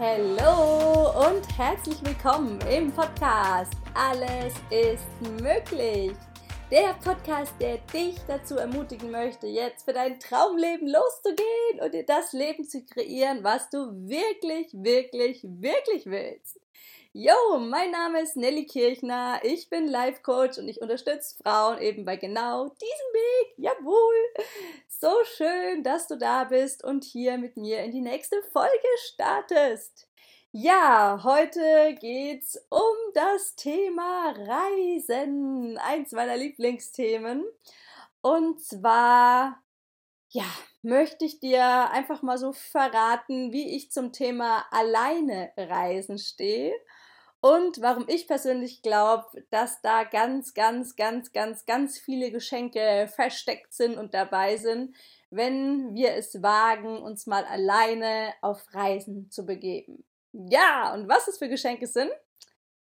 Hallo und herzlich willkommen im Podcast Alles ist möglich. Der Podcast, der dich dazu ermutigen möchte, jetzt für dein Traumleben loszugehen und dir das Leben zu kreieren, was du wirklich, wirklich, wirklich willst. Yo, mein Name ist Nelly Kirchner, ich bin Life Coach und ich unterstütze Frauen eben bei genau diesem Weg. Jawohl! So schön, dass du da bist und hier mit mir in die nächste Folge startest. Ja, heute geht's um das Thema Reisen, eins meiner Lieblingsthemen. Und zwar, ja, möchte ich dir einfach mal so verraten, wie ich zum Thema alleine Reisen stehe und warum ich persönlich glaube, dass da ganz, ganz, ganz, ganz, ganz viele Geschenke versteckt sind und dabei sind, wenn wir es wagen, uns mal alleine auf Reisen zu begeben. Ja, und was es für Geschenke sind,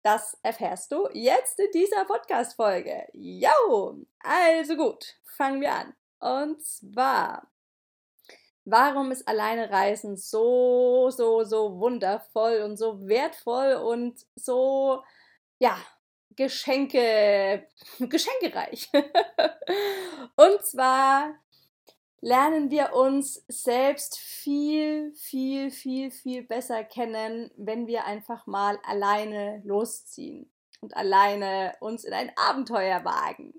das erfährst du jetzt in dieser Podcast-Folge. Jo, also gut, fangen wir an. Und zwar Warum ist alleine Reisen so, so, so wundervoll und so wertvoll und so, ja, Geschenke, geschenkereich? und zwar lernen wir uns selbst viel, viel, viel, viel besser kennen, wenn wir einfach mal alleine losziehen und alleine uns in ein Abenteuer wagen.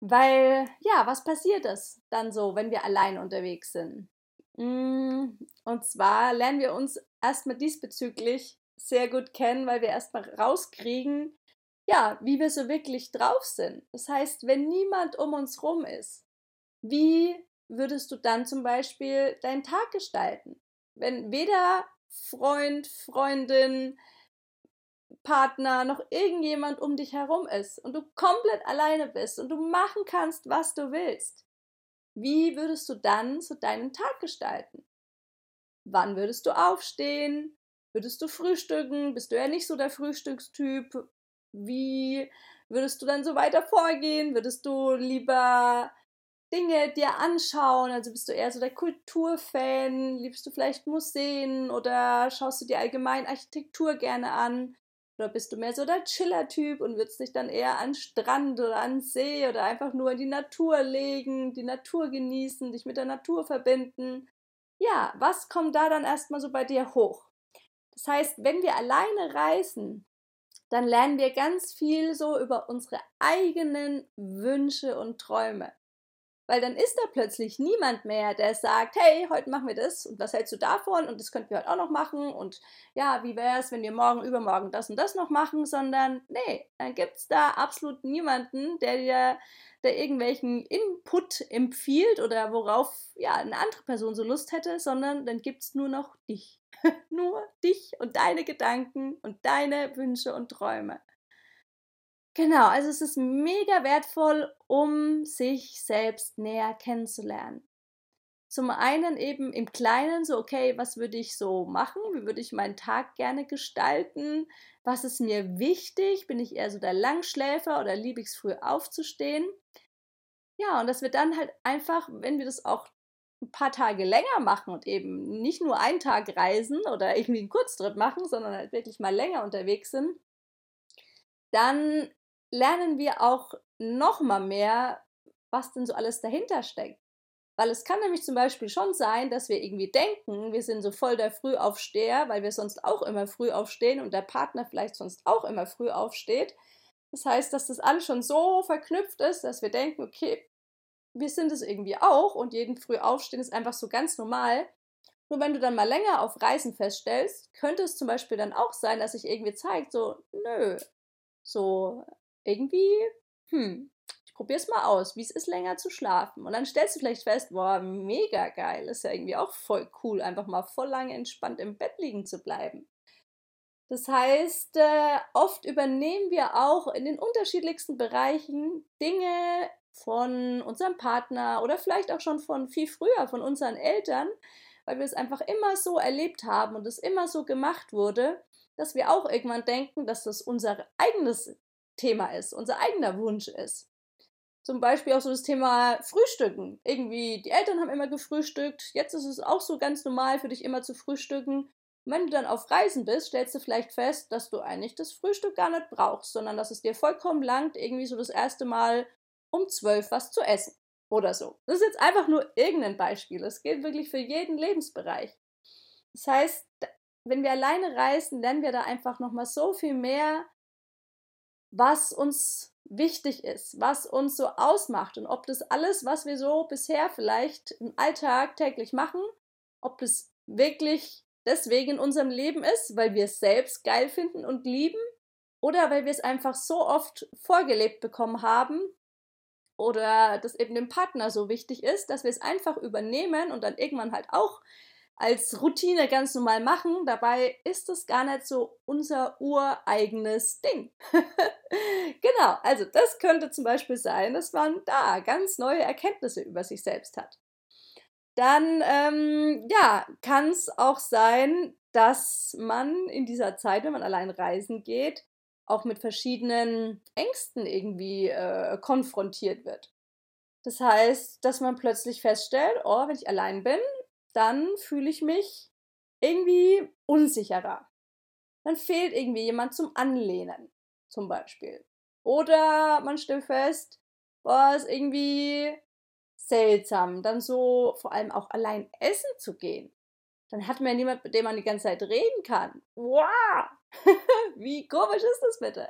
Weil, ja, was passiert es dann so, wenn wir allein unterwegs sind? Mm, und zwar lernen wir uns erstmal diesbezüglich sehr gut kennen, weil wir erstmal rauskriegen, ja, wie wir so wirklich drauf sind. Das heißt, wenn niemand um uns rum ist, wie würdest du dann zum Beispiel deinen Tag gestalten? Wenn weder Freund, Freundin, Partner, noch irgendjemand um dich herum ist und du komplett alleine bist und du machen kannst, was du willst, wie würdest du dann so deinen Tag gestalten? Wann würdest du aufstehen? Würdest du frühstücken? Bist du ja nicht so der Frühstückstyp? Wie würdest du dann so weiter vorgehen? Würdest du lieber Dinge dir anschauen? Also bist du eher so der Kulturfan? Liebst du vielleicht Museen oder schaust du dir allgemein Architektur gerne an? Oder bist du mehr so der Chiller-Typ und würdest dich dann eher an Strand oder an See oder einfach nur in die Natur legen, die Natur genießen, dich mit der Natur verbinden? Ja, was kommt da dann erstmal so bei dir hoch? Das heißt, wenn wir alleine reisen, dann lernen wir ganz viel so über unsere eigenen Wünsche und Träume. Weil dann ist da plötzlich niemand mehr, der sagt, hey, heute machen wir das und was hältst du davon und das könnten wir heute auch noch machen und ja, wie wäre es, wenn wir morgen, übermorgen das und das noch machen, sondern nee, dann gibt es da absolut niemanden, der dir der irgendwelchen Input empfiehlt oder worauf ja eine andere Person so Lust hätte, sondern dann gibt es nur noch dich. nur dich und deine Gedanken und deine Wünsche und Träume. Genau, also es ist mega wertvoll, um sich selbst näher kennenzulernen. Zum einen eben im Kleinen, so, okay, was würde ich so machen? Wie würde ich meinen Tag gerne gestalten? Was ist mir wichtig? Bin ich eher so der Langschläfer oder liebe ich es früh aufzustehen? Ja, und dass wir dann halt einfach, wenn wir das auch ein paar Tage länger machen und eben nicht nur einen Tag reisen oder irgendwie einen Kurztrip machen, sondern halt wirklich mal länger unterwegs sind, dann lernen wir auch noch mal mehr, was denn so alles dahinter steckt. Weil es kann nämlich zum Beispiel schon sein, dass wir irgendwie denken, wir sind so voll der Frühaufsteher, weil wir sonst auch immer früh aufstehen und der Partner vielleicht sonst auch immer früh aufsteht. Das heißt, dass das alles schon so verknüpft ist, dass wir denken, okay, wir sind es irgendwie auch und jeden früh aufstehen ist einfach so ganz normal. Nur wenn du dann mal länger auf Reisen feststellst, könnte es zum Beispiel dann auch sein, dass sich irgendwie zeigt, so, nö, so irgendwie, hm, ich probier's mal aus, wie es ist, länger zu schlafen. Und dann stellst du vielleicht fest, boah, mega geil, ist ja irgendwie auch voll cool, einfach mal voll lange entspannt im Bett liegen zu bleiben. Das heißt, äh, oft übernehmen wir auch in den unterschiedlichsten Bereichen Dinge von unserem Partner oder vielleicht auch schon von viel früher, von unseren Eltern, weil wir es einfach immer so erlebt haben und es immer so gemacht wurde, dass wir auch irgendwann denken, dass das unser eigenes Thema ist, unser eigener Wunsch ist. Zum Beispiel auch so das Thema Frühstücken. Irgendwie, die Eltern haben immer gefrühstückt, jetzt ist es auch so ganz normal für dich immer zu frühstücken. Und wenn du dann auf Reisen bist, stellst du vielleicht fest, dass du eigentlich das Frühstück gar nicht brauchst, sondern dass es dir vollkommen langt, irgendwie so das erste Mal um zwölf was zu essen oder so. Das ist jetzt einfach nur irgendein Beispiel. Das gilt wirklich für jeden Lebensbereich. Das heißt, wenn wir alleine reisen, lernen wir da einfach nochmal so viel mehr, was uns wichtig ist, was uns so ausmacht und ob das alles, was wir so bisher vielleicht im Alltag täglich machen, ob das wirklich deswegen in unserem Leben ist, weil wir es selbst geil finden und lieben oder weil wir es einfach so oft vorgelebt bekommen haben oder das eben dem Partner so wichtig ist, dass wir es einfach übernehmen und dann irgendwann halt auch als Routine ganz normal machen. Dabei ist es gar nicht so unser ureigenes Ding. genau, also das könnte zum Beispiel sein, dass man da ganz neue Erkenntnisse über sich selbst hat. Dann, ähm, ja, kann es auch sein, dass man in dieser Zeit, wenn man allein reisen geht, auch mit verschiedenen Ängsten irgendwie äh, konfrontiert wird. Das heißt, dass man plötzlich feststellt, oh, wenn ich allein bin, dann fühle ich mich irgendwie unsicherer. Dann fehlt irgendwie jemand zum Anlehnen, zum Beispiel. Oder man stellt fest, boah, ist irgendwie seltsam, dann so vor allem auch allein essen zu gehen. Dann hat man ja niemand, mit dem man die ganze Zeit reden kann. Wow! Wie komisch ist das bitte?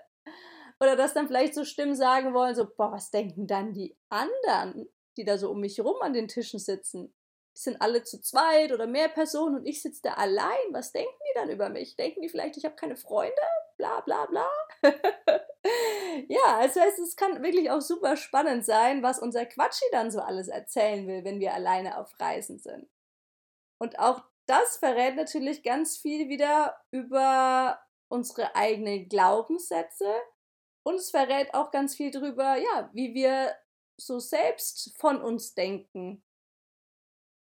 Oder dass dann vielleicht so Stimmen sagen wollen, so, boah, was denken dann die anderen, die da so um mich rum an den Tischen sitzen? Sind alle zu zweit oder mehr Personen und ich sitze da allein. Was denken die dann über mich? Denken die vielleicht, ich habe keine Freunde? Bla bla bla. ja, also es kann wirklich auch super spannend sein, was unser Quatschi dann so alles erzählen will, wenn wir alleine auf Reisen sind. Und auch das verrät natürlich ganz viel wieder über unsere eigenen Glaubenssätze und es verrät auch ganz viel darüber, ja, wie wir so selbst von uns denken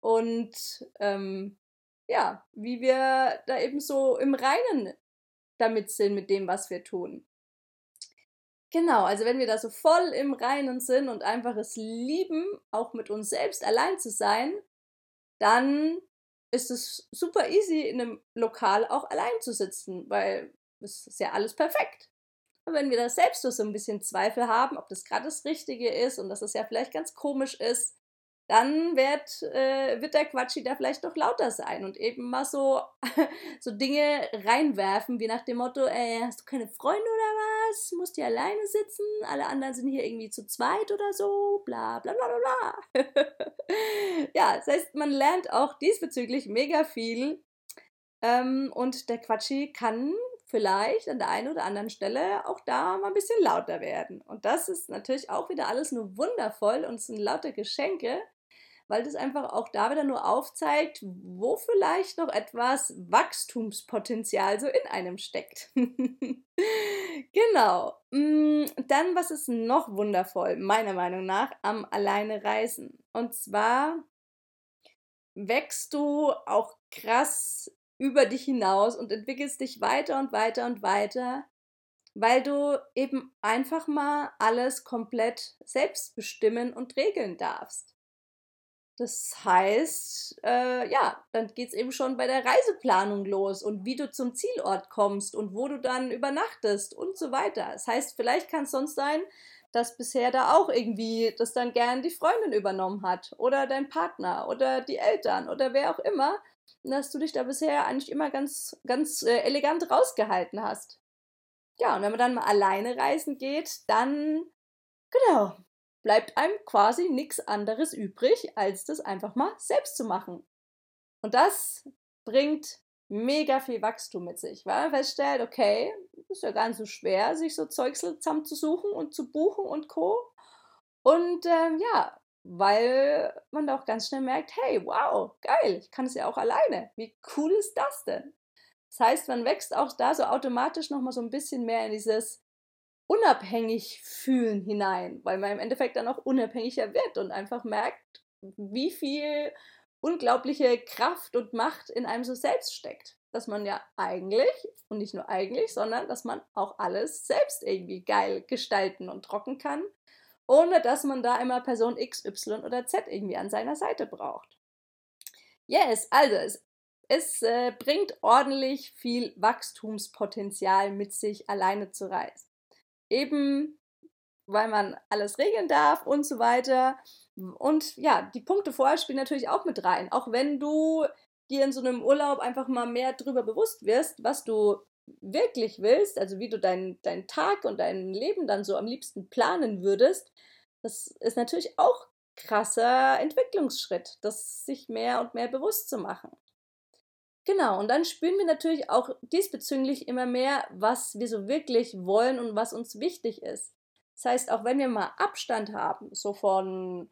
und ähm, ja, wie wir da eben so im Reinen damit sind mit dem, was wir tun. Genau, also wenn wir da so voll im Reinen sind und einfach es lieben, auch mit uns selbst allein zu sein, dann ist es super easy, in einem Lokal auch allein zu sitzen, weil es ist ja alles perfekt. Und wenn wir da selbst so ein bisschen Zweifel haben, ob das gerade das Richtige ist und dass es ja vielleicht ganz komisch ist, dann wird, äh, wird der Quatschi da vielleicht noch lauter sein und eben mal so, so Dinge reinwerfen, wie nach dem Motto, ey, hast du keine Freunde oder was? Musst du alleine sitzen? Alle anderen sind hier irgendwie zu zweit oder so? Bla bla bla bla bla. ja, das heißt, man lernt auch diesbezüglich mega viel. Ähm, und der Quatschi kann vielleicht an der einen oder anderen Stelle auch da mal ein bisschen lauter werden. Und das ist natürlich auch wieder alles nur wundervoll und es sind lauter Geschenke, weil das einfach auch da wieder nur aufzeigt, wo vielleicht noch etwas Wachstumspotenzial so in einem steckt. genau. Mm, dann, was ist noch wundervoll, meiner Meinung nach, am Alleine Reisen? Und zwar wächst du auch krass über dich hinaus und entwickelst dich weiter und weiter und weiter, weil du eben einfach mal alles komplett selbst bestimmen und regeln darfst. Das heißt, äh, ja, dann geht es eben schon bei der Reiseplanung los und wie du zum Zielort kommst und wo du dann übernachtest und so weiter. Das heißt, vielleicht kann es sonst sein, dass bisher da auch irgendwie das dann gern die Freundin übernommen hat oder dein Partner oder die Eltern oder wer auch immer dass du dich da bisher eigentlich immer ganz, ganz äh, elegant rausgehalten hast. Ja, und wenn man dann mal alleine reisen geht, dann, genau, bleibt einem quasi nichts anderes übrig, als das einfach mal selbst zu machen. Und das bringt mega viel Wachstum mit sich, weil man feststellt, okay, ist ja gar nicht so schwer, sich so Zeugsel zusammenzusuchen und zu buchen und Co. Und ähm, ja, weil man da auch ganz schnell merkt, hey, wow, geil, ich kann es ja auch alleine. Wie cool ist das denn? Das heißt, man wächst auch da so automatisch nochmal so ein bisschen mehr in dieses unabhängig fühlen hinein, weil man im Endeffekt dann auch unabhängiger wird und einfach merkt, wie viel unglaubliche Kraft und Macht in einem so selbst steckt. Dass man ja eigentlich, und nicht nur eigentlich, sondern dass man auch alles selbst irgendwie geil gestalten und trocken kann ohne dass man da immer Person X, Y oder Z irgendwie an seiner Seite braucht. Yes, also es es äh, bringt ordentlich viel Wachstumspotenzial mit sich, alleine zu reisen. Eben weil man alles regeln darf und so weiter. Und ja, die Punkte vorher spielen natürlich auch mit rein. Auch wenn du dir in so einem Urlaub einfach mal mehr darüber bewusst wirst, was du wirklich willst, also wie du deinen dein Tag und dein Leben dann so am liebsten planen würdest, das ist natürlich auch krasser Entwicklungsschritt, das sich mehr und mehr bewusst zu machen. Genau, und dann spüren wir natürlich auch diesbezüglich immer mehr, was wir so wirklich wollen und was uns wichtig ist. Das heißt, auch wenn wir mal Abstand haben, so von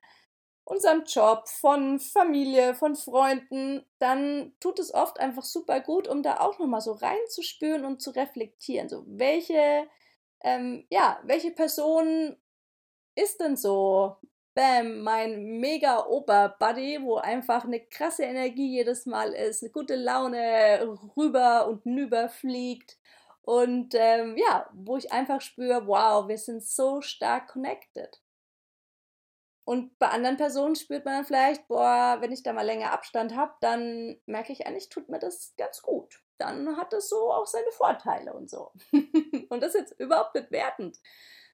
unserem Job, von Familie, von Freunden, dann tut es oft einfach super gut, um da auch nochmal so reinzuspüren und zu reflektieren. So, welche, ähm, ja, welche Person ist denn so, bam, mein mega Ober-Buddy, wo einfach eine krasse Energie jedes Mal ist, eine gute Laune rüber und nüber fliegt und ähm, ja, wo ich einfach spüre, wow, wir sind so stark connected. Und bei anderen Personen spürt man dann vielleicht, boah, wenn ich da mal länger Abstand habe, dann merke ich eigentlich, tut mir das ganz gut. Dann hat das so auch seine Vorteile und so. und das ist jetzt überhaupt nicht wertend,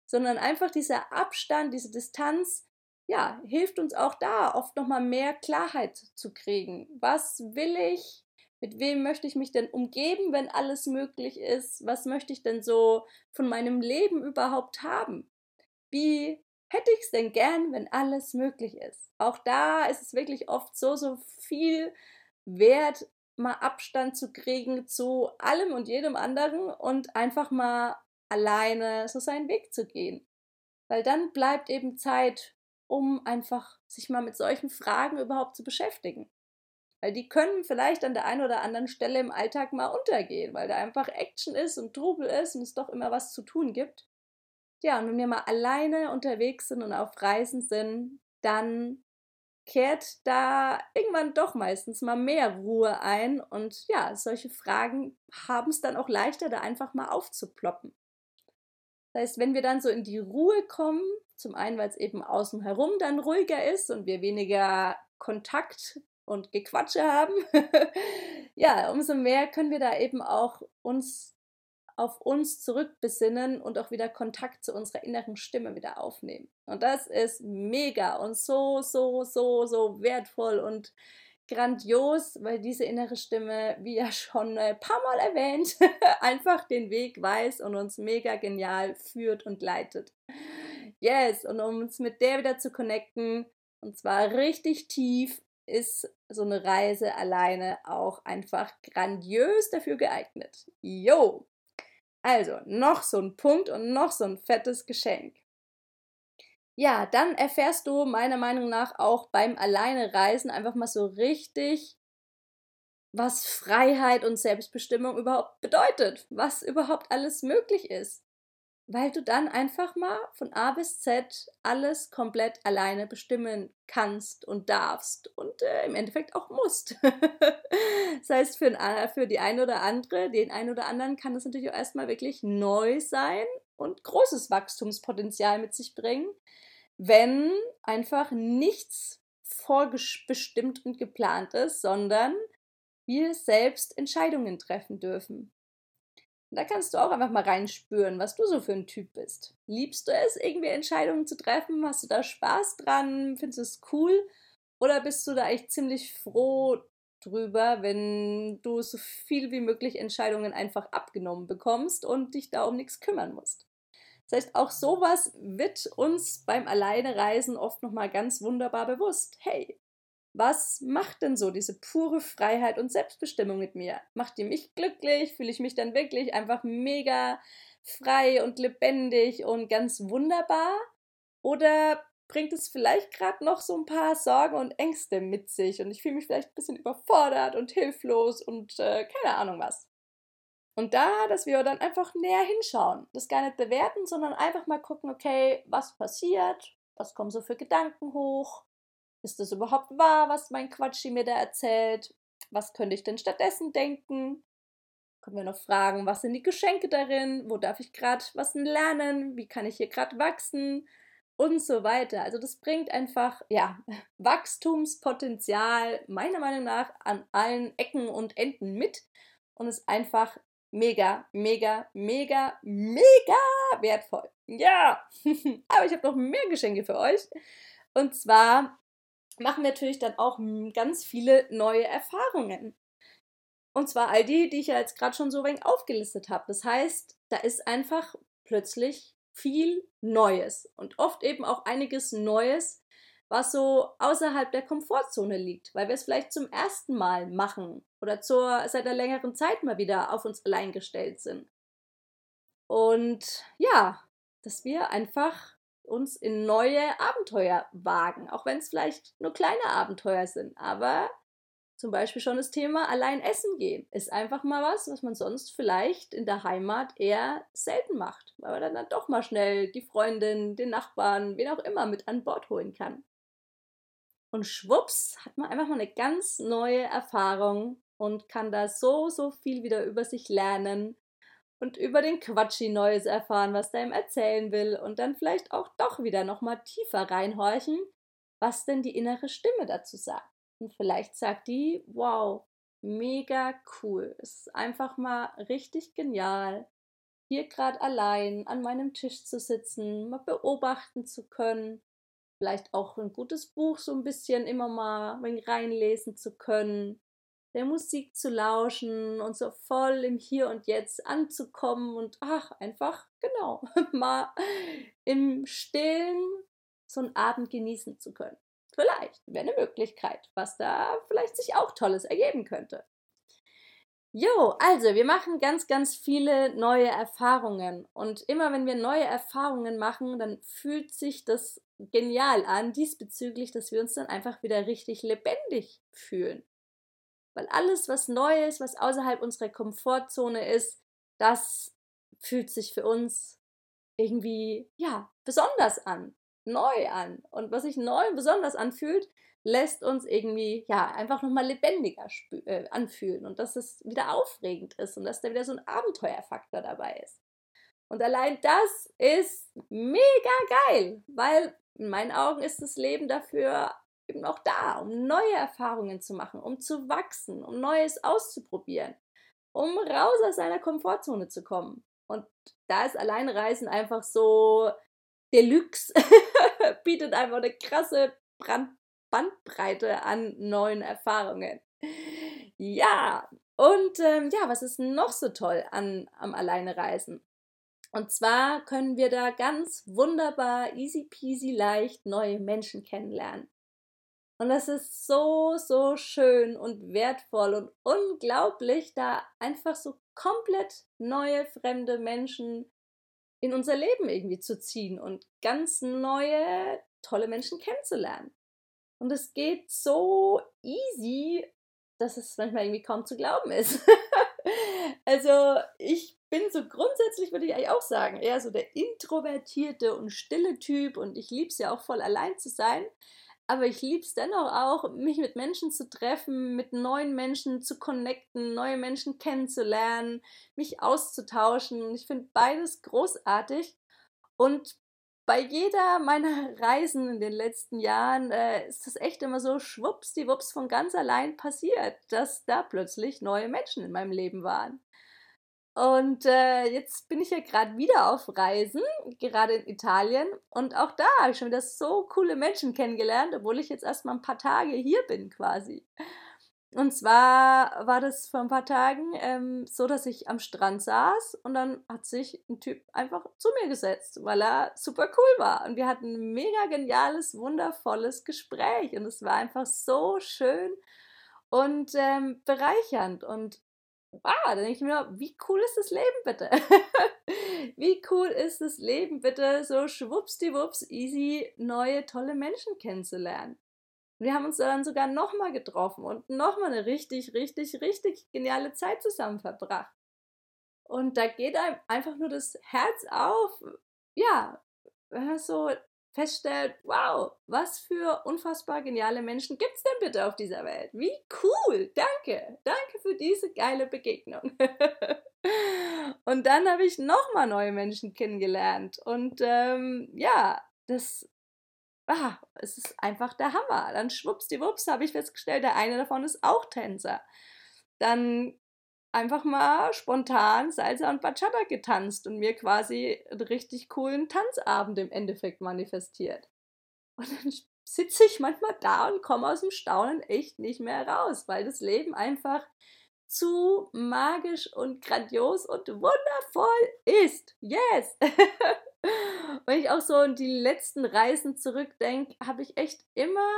sondern einfach dieser Abstand, diese Distanz, ja, hilft uns auch da oft nochmal mehr Klarheit zu kriegen. Was will ich? Mit wem möchte ich mich denn umgeben, wenn alles möglich ist? Was möchte ich denn so von meinem Leben überhaupt haben? Wie hätte ich es denn gern, wenn alles möglich ist? Auch da ist es wirklich oft so, so viel wert, mal Abstand zu kriegen zu allem und jedem anderen und einfach mal alleine so seinen Weg zu gehen. Weil dann bleibt eben Zeit, um einfach sich mal mit solchen Fragen überhaupt zu beschäftigen. Weil die können vielleicht an der einen oder anderen Stelle im Alltag mal untergehen, weil da einfach Action ist und Trubel ist und es doch immer was zu tun gibt. Ja, und wenn wir mal alleine unterwegs sind und auf Reisen sind, dann kehrt da irgendwann doch meistens mal mehr Ruhe ein und ja, solche Fragen haben es dann auch leichter, da einfach mal aufzuploppen. Das heißt, wenn wir dann so in die Ruhe kommen, zum einen, weil es eben außen herum dann ruhiger ist und wir weniger Kontakt und Gequatsche haben, ja, umso mehr können wir da eben auch uns auf uns zurückbesinnen und auch wieder Kontakt zu unserer inneren Stimme wieder aufnehmen. Und das ist mega und so, so, so, so wertvoll und grandios, weil diese innere Stimme, wie ja schon ein paar Mal erwähnt, einfach den Weg weiß und uns mega genial führt und leitet. Yes, und um uns mit der wieder zu connecten, und zwar richtig tief, ist so eine Reise alleine auch einfach grandios dafür geeignet. Jo! Also, noch so ein Punkt und noch so ein fettes Geschenk. Ja, dann erfährst du meiner Meinung nach auch beim Alleinereisen einfach mal so richtig, was Freiheit und Selbstbestimmung überhaupt bedeutet, was überhaupt alles möglich ist weil du dann einfach mal von A bis Z alles komplett alleine bestimmen kannst und darfst und äh, im Endeffekt auch musst. das heißt, für, ein, für die eine oder andere, den einen oder anderen kann das natürlich auch erstmal wirklich neu sein und großes Wachstumspotenzial mit sich bringen, wenn einfach nichts vorbestimmt und geplant ist, sondern wir selbst Entscheidungen treffen dürfen. Da kannst du auch einfach mal reinspüren, was du so für ein Typ bist. Liebst du es, irgendwie Entscheidungen zu treffen? Hast du da Spaß dran? Findest du es cool? Oder bist du da echt ziemlich froh drüber, wenn du so viel wie möglich Entscheidungen einfach abgenommen bekommst und dich da um nichts kümmern musst? Das heißt, auch sowas wird uns beim Alleinereisen oft nochmal ganz wunderbar bewusst. Hey, was macht denn so diese pure Freiheit und Selbstbestimmung mit mir? Macht die mich glücklich? Fühle ich mich dann wirklich einfach mega frei und lebendig und ganz wunderbar? Oder bringt es vielleicht gerade noch so ein paar Sorgen und Ängste mit sich und ich fühle mich vielleicht ein bisschen überfordert und hilflos und äh, keine Ahnung was. Und da, dass wir dann einfach näher hinschauen, das gar nicht bewerten, sondern einfach mal gucken, okay, was passiert, was kommen so für Gedanken hoch, ist das überhaupt wahr, was mein Quatschi mir da erzählt? Was könnte ich denn stattdessen denken? Können wir noch fragen, was sind die Geschenke darin? Wo darf ich gerade was lernen? Wie kann ich hier gerade wachsen? und so weiter. Also das bringt einfach, ja, Wachstumspotenzial meiner Meinung nach an allen Ecken und Enden mit und ist einfach mega, mega, mega, mega wertvoll. Ja, aber ich habe noch mehr Geschenke für euch. Und zwar machen wir natürlich dann auch ganz viele neue Erfahrungen. Und zwar all die, die ich ja jetzt gerade schon so wenig aufgelistet habe. Das heißt, da ist einfach plötzlich viel Neues und oft eben auch einiges Neues, was so außerhalb der Komfortzone liegt, weil wir es vielleicht zum ersten Mal machen oder zur, seit einer längeren Zeit mal wieder auf uns allein gestellt sind. Und ja, dass wir einfach uns in neue Abenteuer wagen, auch wenn es vielleicht nur kleine Abenteuer sind, aber zum Beispiel schon das Thema allein essen gehen ist einfach mal was, was man sonst vielleicht in der Heimat eher selten macht, weil man dann, dann doch mal schnell die Freundin, den Nachbarn, wen auch immer mit an Bord holen kann. Und schwupps hat man einfach mal eine ganz neue Erfahrung und kann da so, so viel wieder über sich lernen und über den Quatschi Neues erfahren, was der ihm erzählen will und dann vielleicht auch doch wieder nochmal tiefer reinhorchen, was denn die innere Stimme dazu sagt. Und vielleicht sagt die, wow, mega cool. Es ist einfach mal richtig genial, hier gerade allein an meinem Tisch zu sitzen, mal beobachten zu können, vielleicht auch ein gutes Buch so ein bisschen immer mal reinlesen zu können, der Musik zu lauschen und so voll im Hier und Jetzt anzukommen und ach, einfach, genau, mal im Stillen so einen Abend genießen zu können. Vielleicht wäre eine Möglichkeit, was da vielleicht sich auch Tolles ergeben könnte. Jo, also wir machen ganz, ganz viele neue Erfahrungen. Und immer wenn wir neue Erfahrungen machen, dann fühlt sich das genial an, diesbezüglich, dass wir uns dann einfach wieder richtig lebendig fühlen. Weil alles, was neu ist, was außerhalb unserer Komfortzone ist, das fühlt sich für uns irgendwie, ja, besonders an neu an. Und was sich neu und besonders anfühlt, lässt uns irgendwie, ja, einfach nochmal lebendiger äh, anfühlen und dass es wieder aufregend ist und dass da wieder so ein Abenteuerfaktor dabei ist. Und allein das ist mega geil, weil in meinen Augen ist das Leben dafür eben auch da, um neue Erfahrungen zu machen, um zu wachsen, um Neues auszuprobieren, um raus aus seiner Komfortzone zu kommen. Und da ist Alleinreisen einfach so Deluxe bietet einfach eine krasse Brand Bandbreite an neuen Erfahrungen. Ja, und ähm, ja, was ist noch so toll an, am Alleinereisen? Und zwar können wir da ganz wunderbar, easy peasy leicht neue Menschen kennenlernen. Und das ist so, so schön und wertvoll und unglaublich, da einfach so komplett neue, fremde Menschen in unser Leben irgendwie zu ziehen und ganz neue, tolle Menschen kennenzulernen. Und es geht so easy, dass es manchmal irgendwie kaum zu glauben ist. also ich bin so grundsätzlich, würde ich eigentlich auch sagen, eher so der introvertierte und stille Typ und ich liebe es ja auch voll allein zu sein. Aber ich liebe es dennoch auch, mich mit Menschen zu treffen, mit neuen Menschen zu connecten, neue Menschen kennenzulernen, mich auszutauschen. Ich finde beides großartig. Und bei jeder meiner Reisen in den letzten Jahren äh, ist das echt immer so schwuppsdiwupps von ganz allein passiert, dass da plötzlich neue Menschen in meinem Leben waren. Und äh, jetzt bin ich ja gerade wieder auf Reisen, gerade in Italien. Und auch da habe ich schon wieder so coole Menschen kennengelernt, obwohl ich jetzt erst mal ein paar Tage hier bin quasi. Und zwar war das vor ein paar Tagen ähm, so, dass ich am Strand saß und dann hat sich ein Typ einfach zu mir gesetzt, weil er super cool war. Und wir hatten ein mega geniales, wundervolles Gespräch. Und es war einfach so schön und ähm, bereichernd. Und wow, dann denke ich mir, wie cool ist das Leben bitte? wie cool ist das Leben bitte, so schwuppsdiwupps easy neue, tolle Menschen kennenzulernen. Wir haben uns dann sogar nochmal getroffen und nochmal eine richtig, richtig, richtig geniale Zeit zusammen verbracht. Und da geht einem einfach nur das Herz auf. Ja, so feststellt, wow, was für unfassbar geniale Menschen gibt es denn bitte auf dieser Welt? Wie cool! Danke! Danke für diese geile Begegnung. und dann habe ich nochmal neue Menschen kennengelernt. Und ähm, ja, das, ah, es ist einfach der Hammer. Dann schwuppsdiwupps habe ich festgestellt, der eine davon ist auch Tänzer. Dann einfach mal spontan Salsa und Bachata getanzt und mir quasi einen richtig coolen Tanzabend im Endeffekt manifestiert. Und dann sitze ich manchmal da und komme aus dem Staunen echt nicht mehr raus, weil das Leben einfach zu magisch und grandios und wundervoll ist. Yes! Wenn ich auch so an die letzten Reisen zurückdenke, habe ich echt immer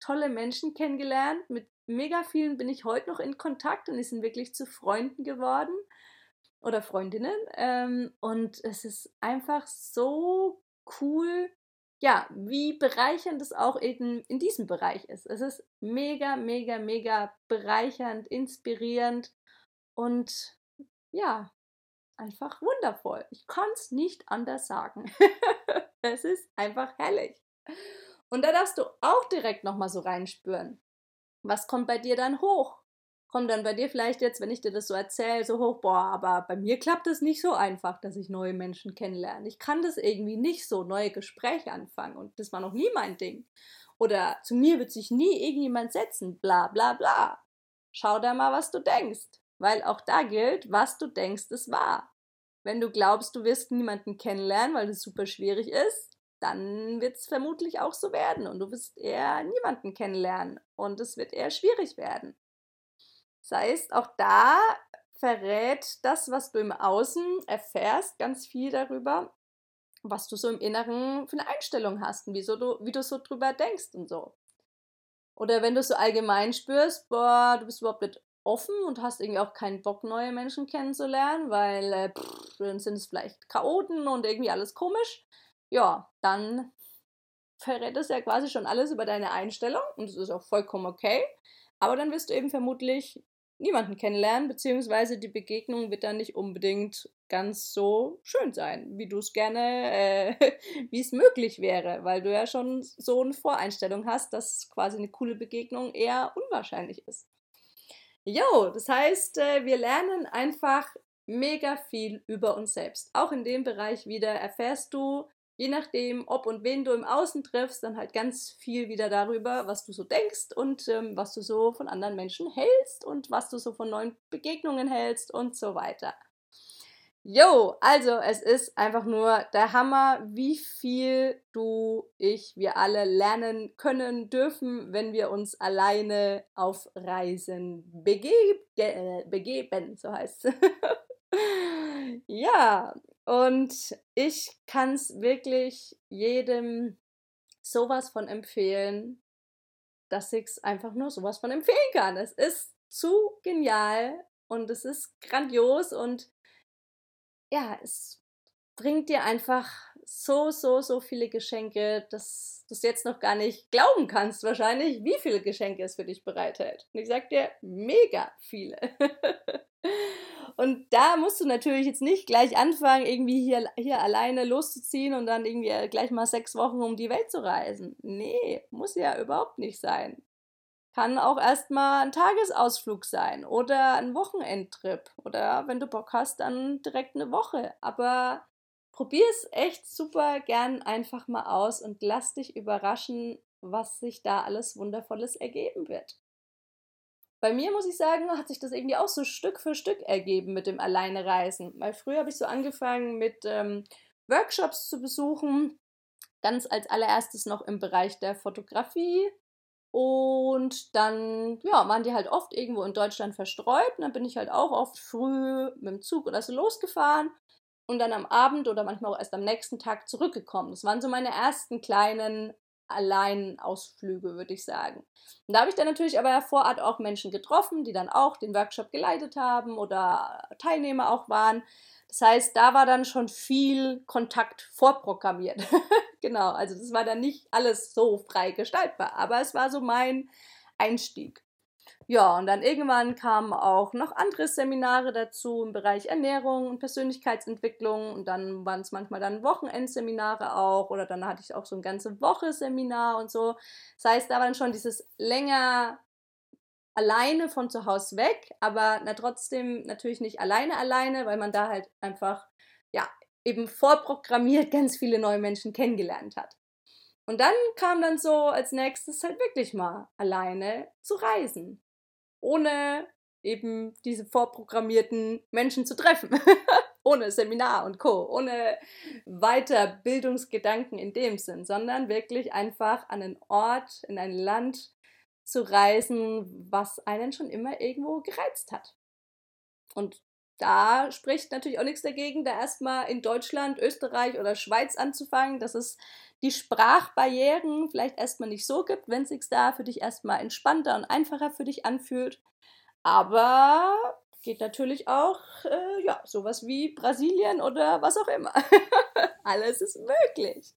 tolle Menschen kennengelernt. Mit mega vielen bin ich heute noch in Kontakt und die sind wirklich zu Freunden geworden oder Freundinnen. Ähm, und es ist einfach so cool, ja, wie bereichernd es auch in, in diesem Bereich ist. Es ist mega, mega, mega bereichernd, inspirierend und ja, einfach wundervoll. Ich kann es nicht anders sagen. es ist einfach herrlich. Und da darfst du auch direkt nochmal so reinspüren. Was kommt bei dir dann hoch? Kommt dann bei dir vielleicht jetzt, wenn ich dir das so erzähle, so hoch, boah, aber bei mir klappt es nicht so einfach, dass ich neue Menschen kennenlerne. Ich kann das irgendwie nicht so, neue Gespräche anfangen und das war noch nie mein Ding. Oder zu mir wird sich nie irgendjemand setzen, bla bla bla. Schau da mal, was du denkst. Weil auch da gilt, was du denkst, ist wahr. Wenn du glaubst, du wirst niemanden kennenlernen, weil das super schwierig ist, dann wird es vermutlich auch so werden und du wirst eher niemanden kennenlernen und es wird eher schwierig werden. Das heißt, auch da verrät das, was du im Außen erfährst, ganz viel darüber, was du so im Inneren für eine Einstellung hast und wieso du, wie du so drüber denkst und so. Oder wenn du so allgemein spürst, boah, du bist überhaupt nicht offen und hast irgendwie auch keinen Bock, neue Menschen kennenzulernen, weil äh, pff, dann sind es vielleicht Chaoten und irgendwie alles komisch. Ja, dann verrät es ja quasi schon alles über deine Einstellung und es ist auch vollkommen okay. Aber dann wirst du eben vermutlich niemanden kennenlernen, beziehungsweise die Begegnung wird dann nicht unbedingt ganz so schön sein, wie du es gerne, äh, wie es möglich wäre, weil du ja schon so eine Voreinstellung hast, dass quasi eine coole Begegnung eher unwahrscheinlich ist. Jo, das heißt, äh, wir lernen einfach mega viel über uns selbst. Auch in dem Bereich wieder erfährst du, je nachdem, ob und wen du im Außen triffst, dann halt ganz viel wieder darüber, was du so denkst und ähm, was du so von anderen Menschen hältst und was du so von neuen Begegnungen hältst und so weiter. Jo, also es ist einfach nur der Hammer, wie viel du, ich, wir alle lernen können dürfen, wenn wir uns alleine auf Reisen begeb äh, begeben, so heißt es. ja, und ich kann es wirklich jedem sowas von empfehlen, dass ich es einfach nur sowas von empfehlen kann. Es ist zu genial und es ist grandios und ja, es bringt dir einfach so, so, so viele Geschenke, dass du es jetzt noch gar nicht glauben kannst, wahrscheinlich, wie viele Geschenke es für dich bereithält. Und ich sag dir, mega viele. und da musst du natürlich jetzt nicht gleich anfangen, irgendwie hier, hier alleine loszuziehen und dann irgendwie gleich mal sechs Wochen um die Welt zu reisen. Nee, muss ja überhaupt nicht sein. Kann auch erstmal ein Tagesausflug sein oder ein Wochenendtrip oder wenn du Bock hast, dann direkt eine Woche. Aber probier es echt super gern einfach mal aus und lass dich überraschen, was sich da alles Wundervolles ergeben wird. Bei mir muss ich sagen, hat sich das irgendwie auch so Stück für Stück ergeben mit dem Alleinereisen. Weil früher habe ich so angefangen mit ähm, Workshops zu besuchen, ganz als allererstes noch im Bereich der Fotografie, und dann, ja, waren die halt oft irgendwo in Deutschland verstreut. Und dann bin ich halt auch oft früh mit dem Zug oder so losgefahren und dann am Abend oder manchmal auch erst am nächsten Tag zurückgekommen. Das waren so meine ersten kleinen Alleinausflüge, würde ich sagen. Und da habe ich dann natürlich aber vor Ort auch Menschen getroffen, die dann auch den Workshop geleitet haben oder Teilnehmer auch waren. Das heißt, da war dann schon viel Kontakt vorprogrammiert. genau, also das war dann nicht alles so frei gestaltbar, aber es war so mein Einstieg. Ja, und dann irgendwann kamen auch noch andere Seminare dazu im Bereich Ernährung und Persönlichkeitsentwicklung. Und dann waren es manchmal dann Wochenendseminare auch. Oder dann hatte ich auch so ein ganze Woche Seminar und so. Das heißt, da war dann schon dieses länger alleine von zu Hause weg, aber na, trotzdem natürlich nicht alleine alleine, weil man da halt einfach, ja, eben vorprogrammiert ganz viele neue Menschen kennengelernt hat. Und dann kam dann so als nächstes halt wirklich mal alleine zu reisen. Ohne eben diese vorprogrammierten Menschen zu treffen. ohne Seminar und Co., ohne Weiterbildungsgedanken in dem Sinn, sondern wirklich einfach an einen Ort, in ein Land zu reisen, was einen schon immer irgendwo gereizt hat. Und da spricht natürlich auch nichts dagegen, da erstmal in Deutschland, Österreich oder Schweiz anzufangen, dass es die Sprachbarrieren vielleicht erstmal nicht so gibt, wenn es sich da für dich erstmal entspannter und einfacher für dich anfühlt. Aber geht natürlich auch, äh, ja, sowas wie Brasilien oder was auch immer. Alles ist möglich.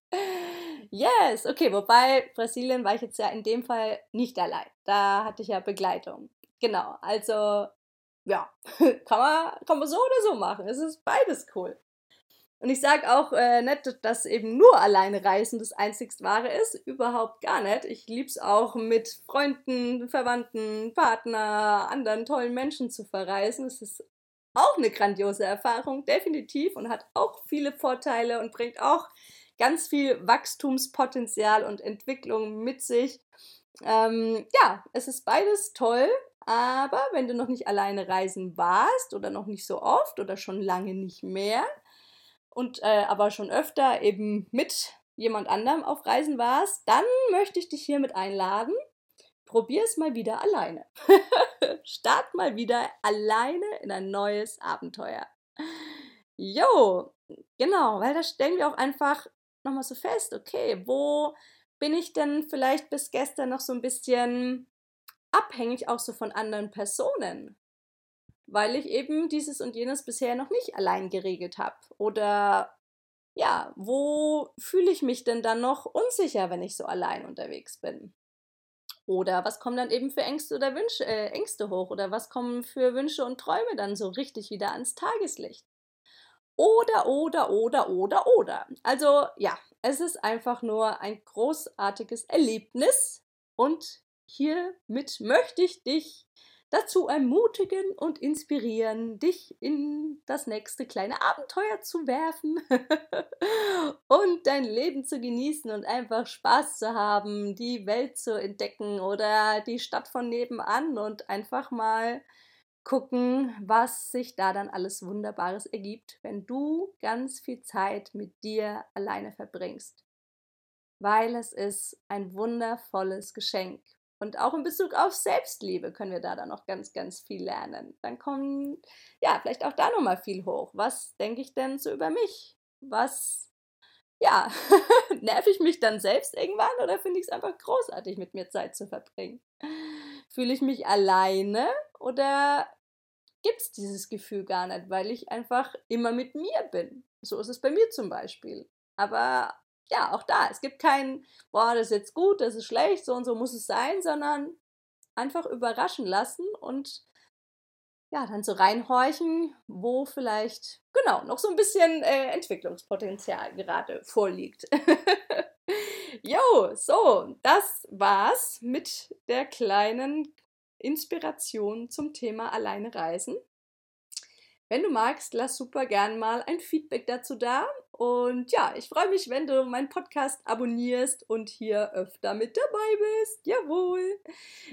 Yes, okay, wobei Brasilien war ich jetzt ja in dem Fall nicht allein. Da hatte ich ja Begleitung. Genau, also ja, kann man, kann man so oder so machen. Es ist beides cool. Und ich sage auch äh, nicht, dass eben nur alleine reisen das einzigst Wahre ist. Überhaupt gar nicht. Ich liebe es auch mit Freunden, Verwandten, Partner, anderen tollen Menschen zu verreisen. Es ist auch eine grandiose Erfahrung, definitiv, und hat auch viele Vorteile und bringt auch ganz viel Wachstumspotenzial und Entwicklung mit sich. Ähm, ja, es ist beides toll, aber wenn du noch nicht alleine reisen warst oder noch nicht so oft oder schon lange nicht mehr, und äh, aber schon öfter eben mit jemand anderem auf Reisen warst, dann möchte ich dich hiermit einladen. Probier es mal wieder alleine. Start mal wieder alleine in ein neues Abenteuer. Jo, genau, weil da stellen wir auch einfach nochmal so fest, okay, wo bin ich denn vielleicht bis gestern noch so ein bisschen abhängig auch so von anderen Personen? weil ich eben dieses und jenes bisher noch nicht allein geregelt habe. Oder ja, wo fühle ich mich denn dann noch unsicher, wenn ich so allein unterwegs bin? Oder was kommen dann eben für Ängste oder Wünsche, äh, Ängste hoch? Oder was kommen für Wünsche und Träume dann so richtig wieder ans Tageslicht? Oder, oder, oder, oder, oder. Also ja, es ist einfach nur ein großartiges Erlebnis und hiermit möchte ich dich dazu ermutigen und inspirieren, dich in das nächste kleine Abenteuer zu werfen und dein Leben zu genießen und einfach Spaß zu haben, die Welt zu entdecken oder die Stadt von nebenan und einfach mal gucken, was sich da dann alles Wunderbares ergibt, wenn du ganz viel Zeit mit dir alleine verbringst. Weil es ist ein wundervolles Geschenk und auch in Bezug auf Selbstliebe können wir da dann noch ganz, ganz viel lernen. Dann kommen, ja, vielleicht auch da nochmal viel hoch. Was denke ich denn so über mich? Was, ja, nerv ich mich dann selbst irgendwann oder finde ich es einfach großartig, mit mir Zeit zu verbringen? Fühle ich mich alleine oder gibt es dieses Gefühl gar nicht, weil ich einfach immer mit mir bin? So ist es bei mir zum Beispiel. Aber ja, auch da, es gibt kein, boah, das ist jetzt gut, das ist schlecht, so und so muss es sein, sondern einfach überraschen lassen und ja, dann so reinhorchen, wo vielleicht, genau, noch so ein bisschen äh, Entwicklungspotenzial gerade vorliegt. jo, so, das war's mit der kleinen Inspiration zum Thema Alleine reisen. Wenn du magst, lass super gern mal ein Feedback dazu da. Und ja, ich freue mich, wenn du meinen Podcast abonnierst und hier öfter mit dabei bist. Jawohl.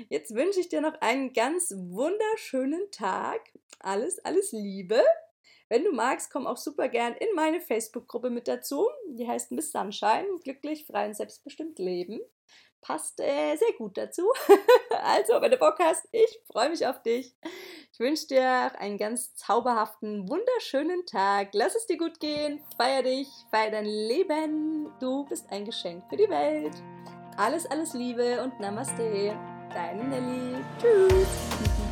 Jetzt wünsche ich dir noch einen ganz wunderschönen Tag. Alles, alles Liebe. Wenn du magst, komm auch super gern in meine Facebook-Gruppe mit dazu. Die heißt Miss Sunshine. Glücklich, frei und selbstbestimmt leben passt äh, sehr gut dazu. also, wenn du Bock hast, ich freue mich auf dich. Ich wünsche dir einen ganz zauberhaften, wunderschönen Tag. Lass es dir gut gehen. Feier dich, feier dein Leben. Du bist ein Geschenk für die Welt. Alles, alles Liebe und Namaste. Deine Nelly. Tschüss.